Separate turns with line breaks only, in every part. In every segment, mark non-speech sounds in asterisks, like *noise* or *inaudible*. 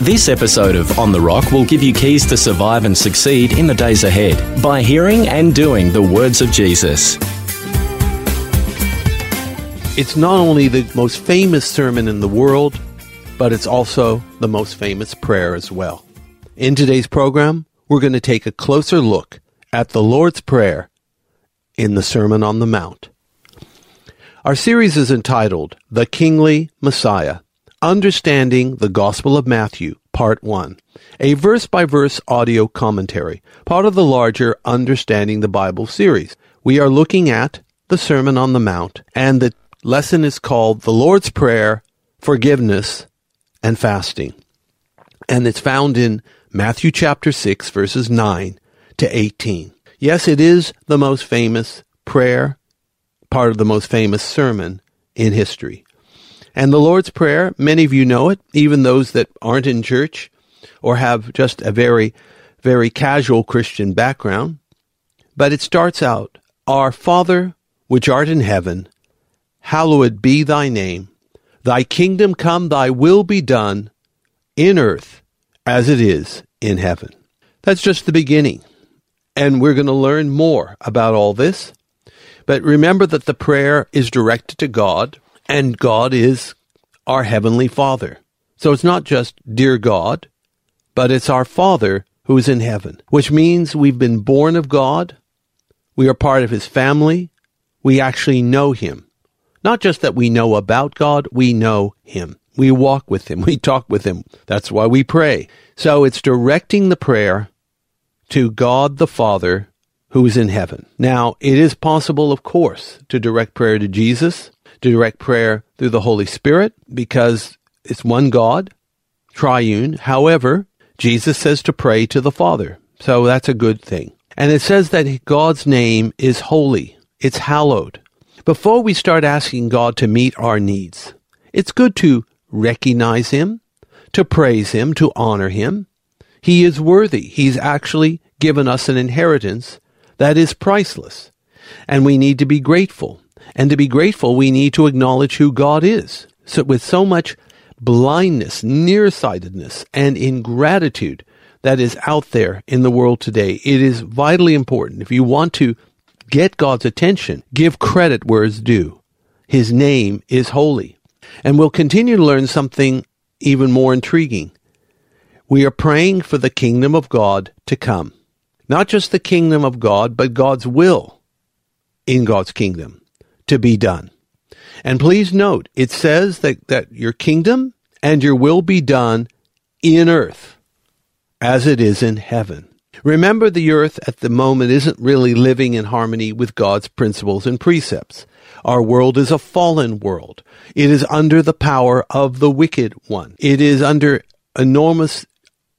This episode of On the Rock will give you keys to survive and succeed in the days ahead by hearing and doing the words of Jesus.
It's not only the most famous sermon in the world, but it's also the most famous prayer as well. In today's program, we're going to take a closer look at the Lord's Prayer in the Sermon on the Mount. Our series is entitled The Kingly Messiah Understanding the Gospel of Matthew, Part 1, a verse by verse audio commentary, part of the larger Understanding the Bible series. We are looking at the Sermon on the Mount, and the lesson is called The Lord's Prayer, Forgiveness, and Fasting. And it's found in Matthew chapter 6, verses 9 to 18. Yes, it is the most famous prayer, part of the most famous sermon in history. And the Lord's Prayer, many of you know it, even those that aren't in church or have just a very, very casual Christian background. But it starts out, Our Father, which art in heaven, hallowed be thy name. Thy kingdom come, thy will be done in earth as it is in heaven. That's just the beginning. And we're going to learn more about all this. But remember that the prayer is directed to God and God is our Heavenly Father. So it's not just dear God, but it's our Father who is in heaven, which means we've been born of God. We are part of His family. We actually know Him. Not just that we know about God, we know Him. We walk with Him. *laughs* We talk with Him. That's why we pray. So it's directing the prayer to God the Father who is in heaven. Now, it is possible, of course, to direct prayer to Jesus direct prayer through the Holy Spirit because it's one God, triune. However, Jesus says to pray to the Father. So that's a good thing. And it says that God's name is holy. It's hallowed. Before we start asking God to meet our needs, it's good to recognize Him, to praise Him, to honor Him. He is worthy. He's actually given us an inheritance that is priceless. And we need to be grateful. And to be grateful, we need to acknowledge who God is. So with so much blindness, nearsightedness, and ingratitude that is out there in the world today, it is vitally important. If you want to get God's attention, give credit where it's due. His name is holy. And we'll continue to learn something even more intriguing. We are praying for the kingdom of God to come. Not just the kingdom of God, but God's will in God's kingdom to be done. And please note, it says that, that your kingdom and your will be done in earth as it is in heaven. Remember, the earth at the moment isn't really living in harmony with God's principles and precepts. Our world is a fallen world. It is under the power of the wicked one. It is under enormous,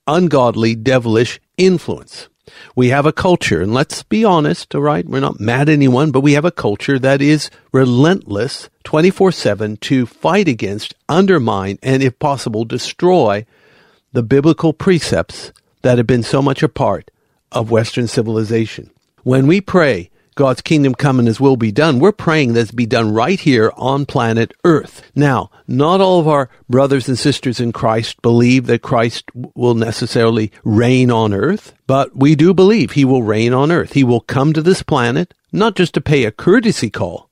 ungodly, devilish influence. We have a culture, and let's be honest, all right? We're not mad at anyone, but we have a culture that is relentless 24 7 to fight against, undermine, and if possible, destroy the biblical precepts that have been so much a part of Western civilization. When we pray, God's kingdom come and his will be done. We're praying that it be done right here on planet Earth. Now, not all of our brothers and sisters in Christ believe that Christ will necessarily reign on earth, but we do believe he will reign on earth. He will come to this planet, not just to pay a courtesy call.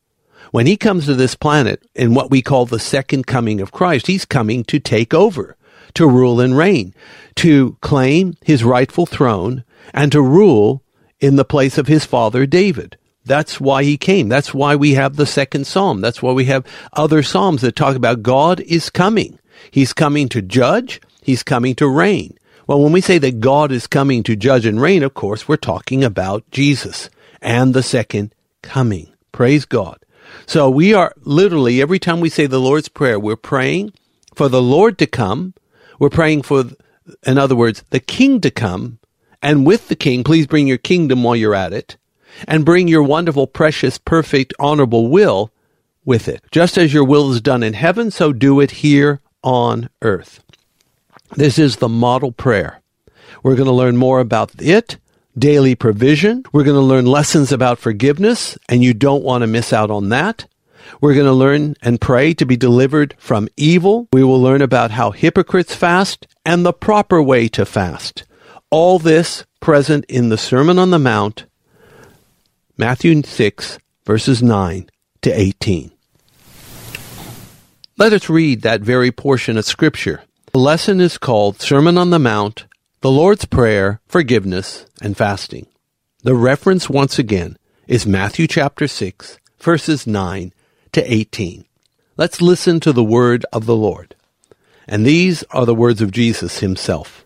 When he comes to this planet in what we call the second coming of Christ, he's coming to take over, to rule and reign, to claim his rightful throne, and to rule in the place of his father David. That's why he came. That's why we have the second psalm. That's why we have other psalms that talk about God is coming. He's coming to judge. He's coming to reign. Well, when we say that God is coming to judge and reign, of course, we're talking about Jesus and the second coming. Praise God. So we are literally, every time we say the Lord's Prayer, we're praying for the Lord to come. We're praying for, in other words, the King to come. And with the King, please bring your kingdom while you're at it. And bring your wonderful, precious, perfect, honorable will with it. Just as your will is done in heaven, so do it here on earth. This is the model prayer. We're going to learn more about it daily provision. We're going to learn lessons about forgiveness, and you don't want to miss out on that. We're going to learn and pray to be delivered from evil. We will learn about how hypocrites fast and the proper way to fast. All this present in the Sermon on the Mount, Matthew 6, verses 9 to 18. Let us read that very portion of Scripture. The lesson is called Sermon on the Mount, the Lord's Prayer, forgiveness, and fasting. The reference once again is Matthew chapter 6, verses 9 to 18. Let's listen to the word of the Lord. And these are the words of Jesus himself.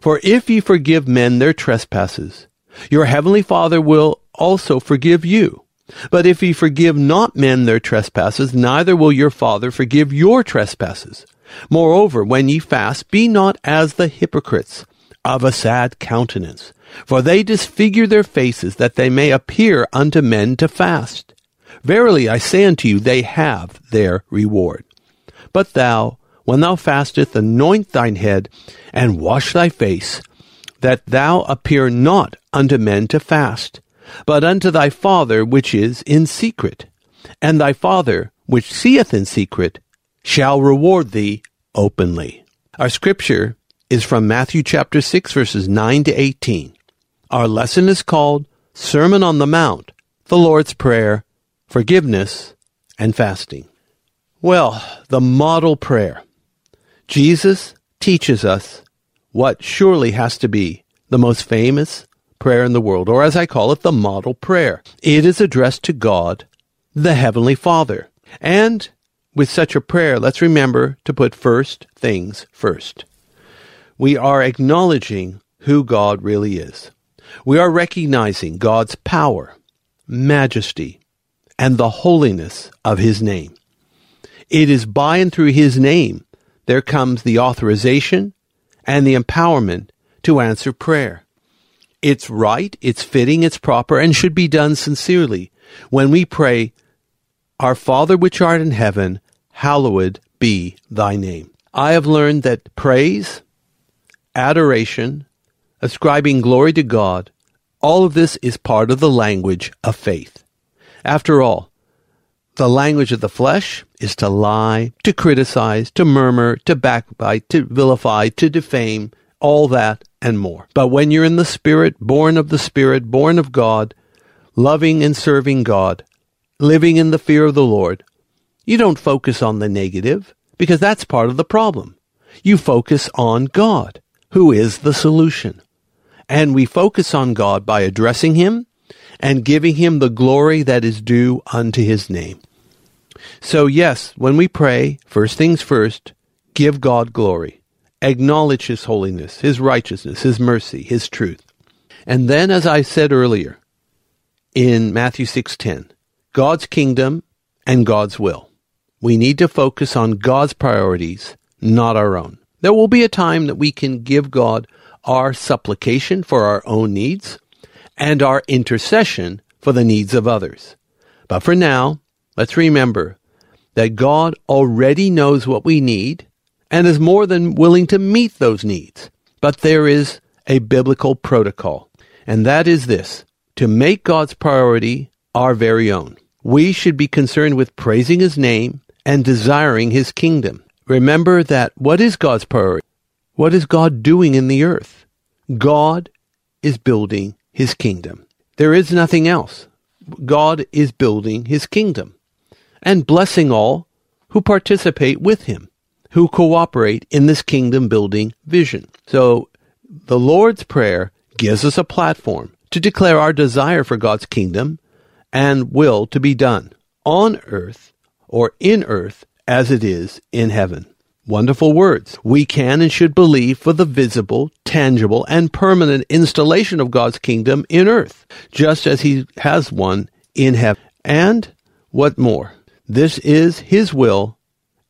For if ye forgive men their trespasses, your heavenly Father will also forgive you. But if ye forgive not men their trespasses, neither will your Father forgive your trespasses. Moreover, when ye fast, be not as the hypocrites of a sad countenance. For they disfigure their faces, that they may appear unto men to fast. Verily I say unto you, they have their reward. But thou, when thou fastest, anoint thine head, and wash thy face, that thou appear not unto men to fast, but unto thy Father which is in secret. And thy Father, which seeth in secret, shall reward thee openly. Our scripture is from Matthew chapter 6 verses 9 to 18. Our lesson is called Sermon on the Mount, the Lord's Prayer, Forgiveness, and Fasting. Well, the model prayer. Jesus teaches us what surely has to be the most famous prayer in the world, or as I call it, the model prayer. It is addressed to God, the Heavenly Father. And with such a prayer, let's remember to put first things first we are acknowledging who God really is. We are recognizing God's power, majesty, and the holiness of His name. It is by and through His name there comes the authorization and the empowerment to answer prayer. It's right, it's fitting, it's proper, and should be done sincerely when we pray, Our Father which art in heaven, hallowed be thy name. I have learned that praise adoration, ascribing glory to God, all of this is part of the language of faith. After all, the language of the flesh is to lie, to criticize, to murmur, to backbite, to vilify, to defame, all that and more. But when you're in the Spirit, born of the Spirit, born of God, loving and serving God, living in the fear of the Lord, you don't focus on the negative because that's part of the problem. You focus on God who is the solution. And we focus on God by addressing Him and giving Him the glory that is due unto His name. So, yes, when we pray, first things first, give God glory. Acknowledge His holiness, His righteousness, His mercy, His truth. And then, as I said earlier, in Matthew 6.10, God's kingdom and God's will. We need to focus on God's priorities, not our own. There will be a time that we can give God our supplication for our own needs and our intercession for the needs of others. But for now, let's remember that God already knows what we need and is more than willing to meet those needs. But there is a biblical protocol, and that is this to make God's priority our very own. We should be concerned with praising His name and desiring His kingdom. Remember that what is God's priority? What is God doing in the earth? God is building His kingdom. There is nothing else. God is building His kingdom and blessing all who participate with Him, who cooperate in this kingdom building vision. So the Lord's Prayer gives us a platform to declare our desire for God's kingdom and will to be done on earth or in earth as it is in heaven. Wonderful words. We can and should believe for the visible, tangible, and permanent installation of God's kingdom in earth, just as He has one in heaven. And what more? This is His will,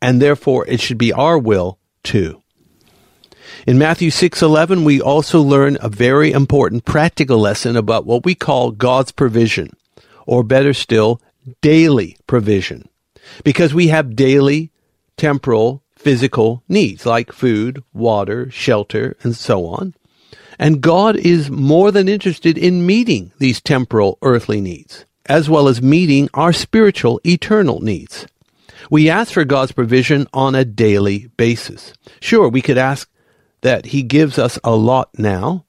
and therefore it should be our will too. In Matthew 6:11 we also learn a very important practical lesson about what we call God's provision or better still daily provision because we have daily temporal physical needs like food, water, shelter and so on. And God is more than interested in meeting these temporal earthly needs as well as meeting our spiritual eternal needs. We ask for God's provision on a daily basis. Sure, we could ask that He gives us a lot now,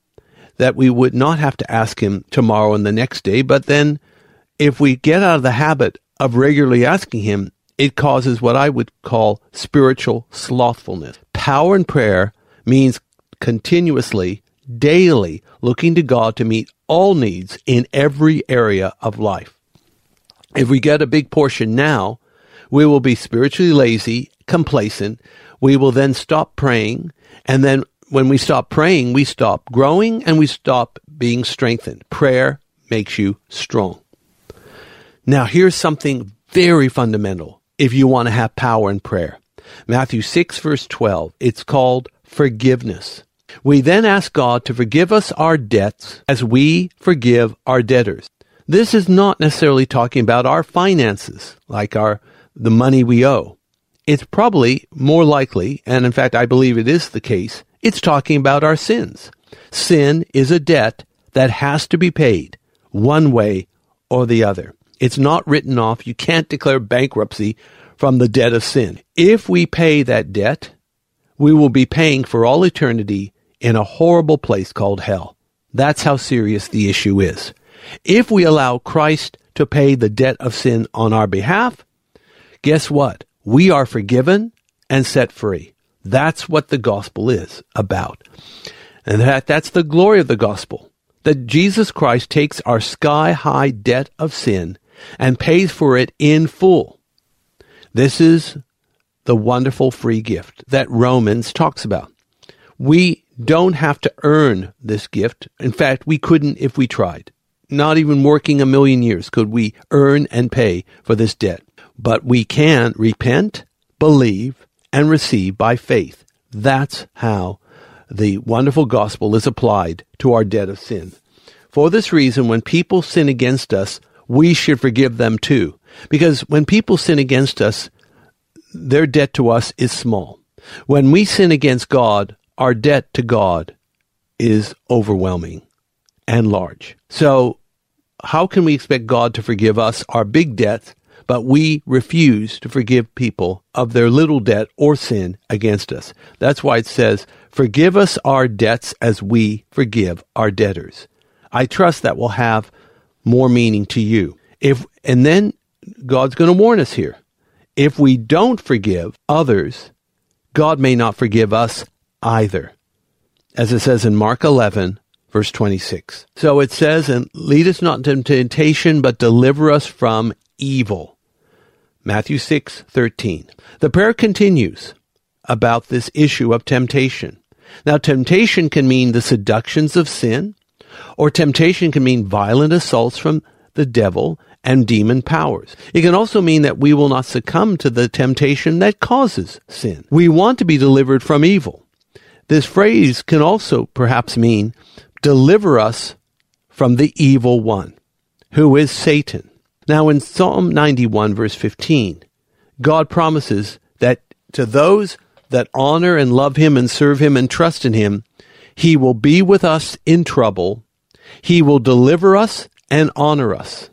that we would not have to ask Him tomorrow and the next day. But then, if we get out of the habit of regularly asking Him, it causes what I would call spiritual slothfulness. Power in prayer means continuously, daily looking to God to meet all needs in every area of life. If we get a big portion now, we will be spiritually lazy, complacent. We will then stop praying and then when we stop praying, we stop growing and we stop being strengthened. Prayer makes you strong. Now, here's something very fundamental if you want to have power in prayer. Matthew 6, verse 12. It's called forgiveness. We then ask God to forgive us our debts as we forgive our debtors. This is not necessarily talking about our finances, like our the money we owe it's probably more likely, and in fact, I believe it is the case, it's talking about our sins. Sin is a debt that has to be paid one way or the other. It's not written off. You can't declare bankruptcy from the debt of sin. If we pay that debt, we will be paying for all eternity in a horrible place called hell. That's how serious the issue is. If we allow Christ to pay the debt of sin on our behalf, guess what? we are forgiven and set free. That's what the gospel is about. And that, that's the glory of the gospel. That Jesus Christ takes our sky high debt of sin and pays for it in full. This is the wonderful free gift that Romans talks about. We don't have to earn this gift. In fact, we couldn't if we tried. Not even working a million years could we earn and pay for this debt but we can repent, believe, and receive by faith. That's how the wonderful gospel is applied to our debt of sin. For this reason, when people sin against us, we should forgive them too. Because when people sin against us, their debt to us is small. When we sin against God, our debt to God is overwhelming and large. So, how can we expect God to forgive us our big debts but we refuse to forgive people of their little debt or sin against us. That's why it says, Forgive us our debts as we forgive our debtors. I trust that will have more meaning to you. If and then God's going to warn us here. If we don't forgive others, God may not forgive us either. As it says in Mark 11, verse 26. So it says, and lead us not into temptation, but deliver us from evil. Matthew 6:13. The prayer continues about this issue of temptation. Now temptation can mean the seductions of sin, or temptation can mean violent assaults from the devil and demon powers. It can also mean that we will not succumb to the temptation that causes sin. We want to be delivered from evil. This phrase can also perhaps mean deliver us from the evil one, who is Satan. Now, in Psalm 91, verse 15, God promises that to those that honor and love Him and serve Him and trust in Him, He will be with us in trouble. He will deliver us and honor us.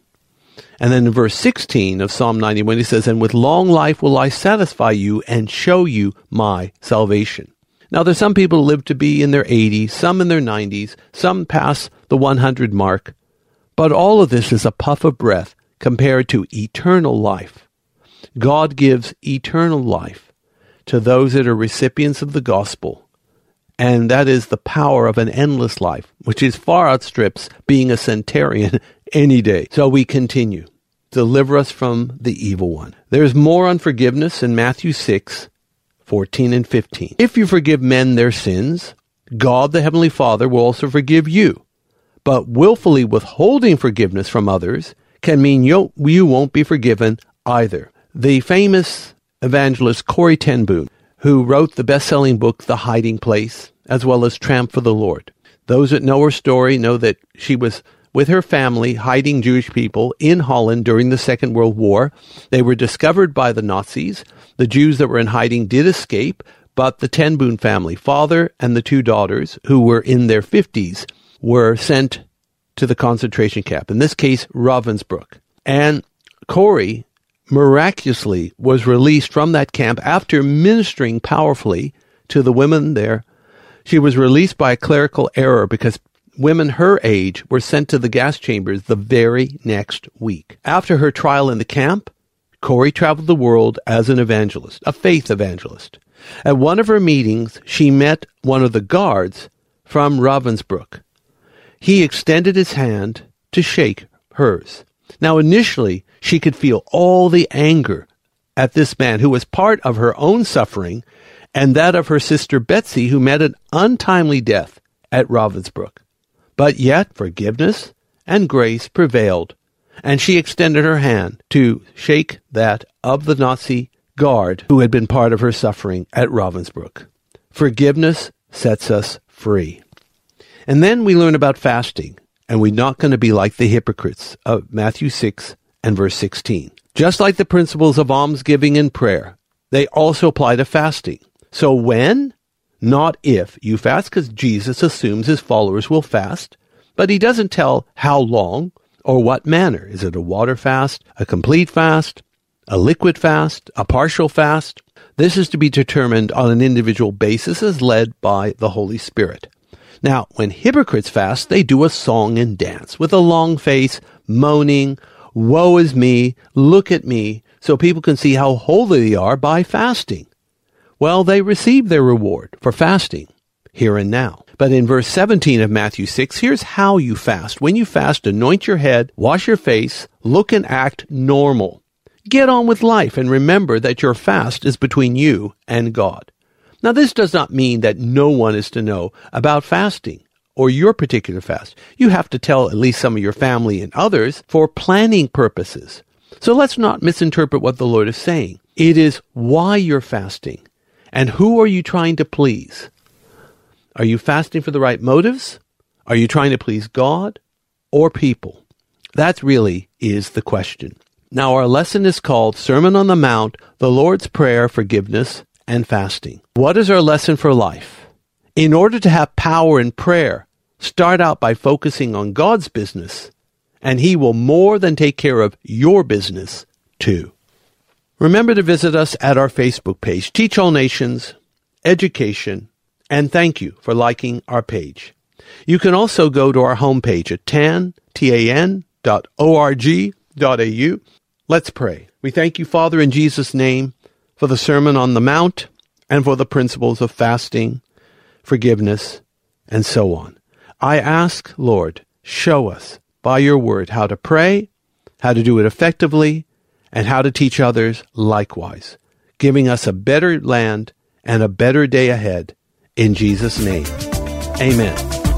And then in verse 16 of Psalm 91, he says, And with long life will I satisfy you and show you my salvation. Now, there's some people who live to be in their 80s, some in their 90s, some pass the 100 mark. But all of this is a puff of breath compared to eternal life. God gives eternal life to those that are recipients of the gospel. And that is the power of an endless life, which is far outstrips being a centurion *laughs* any day. So we continue. Deliver us from the evil one. There's more on forgiveness in Matthew 6, 14 and 15. If you forgive men their sins, God the Heavenly Father will also forgive you. But willfully withholding forgiveness from others can mean you, won't be forgiven either. The famous evangelist Corrie ten Boom, who wrote the best-selling book The Hiding Place, as well as Tramp for the Lord. Those that know her story know that she was with her family hiding Jewish people in Holland during the Second World War. They were discovered by the Nazis. The Jews that were in hiding did escape, but the ten Boom family, father and the two daughters, who were in their 50s, were sent to the concentration camp, in this case, Ravensbrück. And Corrie miraculously was released from that camp after ministering powerfully to the women there. She was released by a clerical error because women her age were sent to the gas chambers the very next week. After her trial in the camp, Corrie traveled the world as an evangelist, a faith evangelist. At one of her meetings, she met one of the guards from Ravensbrück. He extended his hand to shake hers. Now, initially, she could feel all the anger at this man who was part of her own suffering and that of her sister Betsie, who met an untimely death at Ravensbrück. But yet forgiveness and grace prevailed, and she extended her hand to shake that of the Nazi guard who had been part of her suffering at Ravensbrück. Forgiveness sets us free. And then we learn about fasting, and we're not going to be like the hypocrites of Matthew 6 and verse 16. Just like the principles of almsgiving and prayer, they also apply to fasting. So when, not if, you fast, because Jesus assumes his followers will fast, but he doesn't tell how long or what manner. Is it a water fast, a complete fast, a liquid fast, a partial fast? This is to be determined on an individual basis as led by the Holy Spirit. Now, when hypocrites fast, they do a song and dance with a long face, moaning, Woe is me, look at me, so people can see how holy they are by fasting. Well, they receive their reward for fasting here and now. But in verse 17 of Matthew 6, here's how you fast. When you fast, anoint your head, wash your face, look and act normal. Get on with life and remember that your fast is between you and God. Now, this does not mean that no one is to know about fasting or your particular fast. You have to tell at least some of your family and others for planning purposes. So let's not misinterpret what the Lord is saying. It is why you're fasting and who are you trying to please? Are you fasting for the right motives? Are you trying to please God or people? That really is the question. Now, our lesson is called Sermon on the Mount, the Lord's Prayer, Forgiveness, and Fasting. What is our lesson for life? In order to have power in prayer, start out by focusing on God's business, and He will more than take care of your business too. Remember to visit us at our Facebook page, Teach All Nations, Education, and thank you for liking our page. You can also go to our homepage at tan, T-A-N, O-R-G, A-U. Let's pray. We thank you, Father, in Jesus' name, for the Sermon on the Mount and for the principles of fasting, forgiveness, and so on. I ask, Lord, show us by your word how to pray, how to do it effectively, and how to teach others likewise, giving us a better land and a better day ahead. In Jesus' name, amen.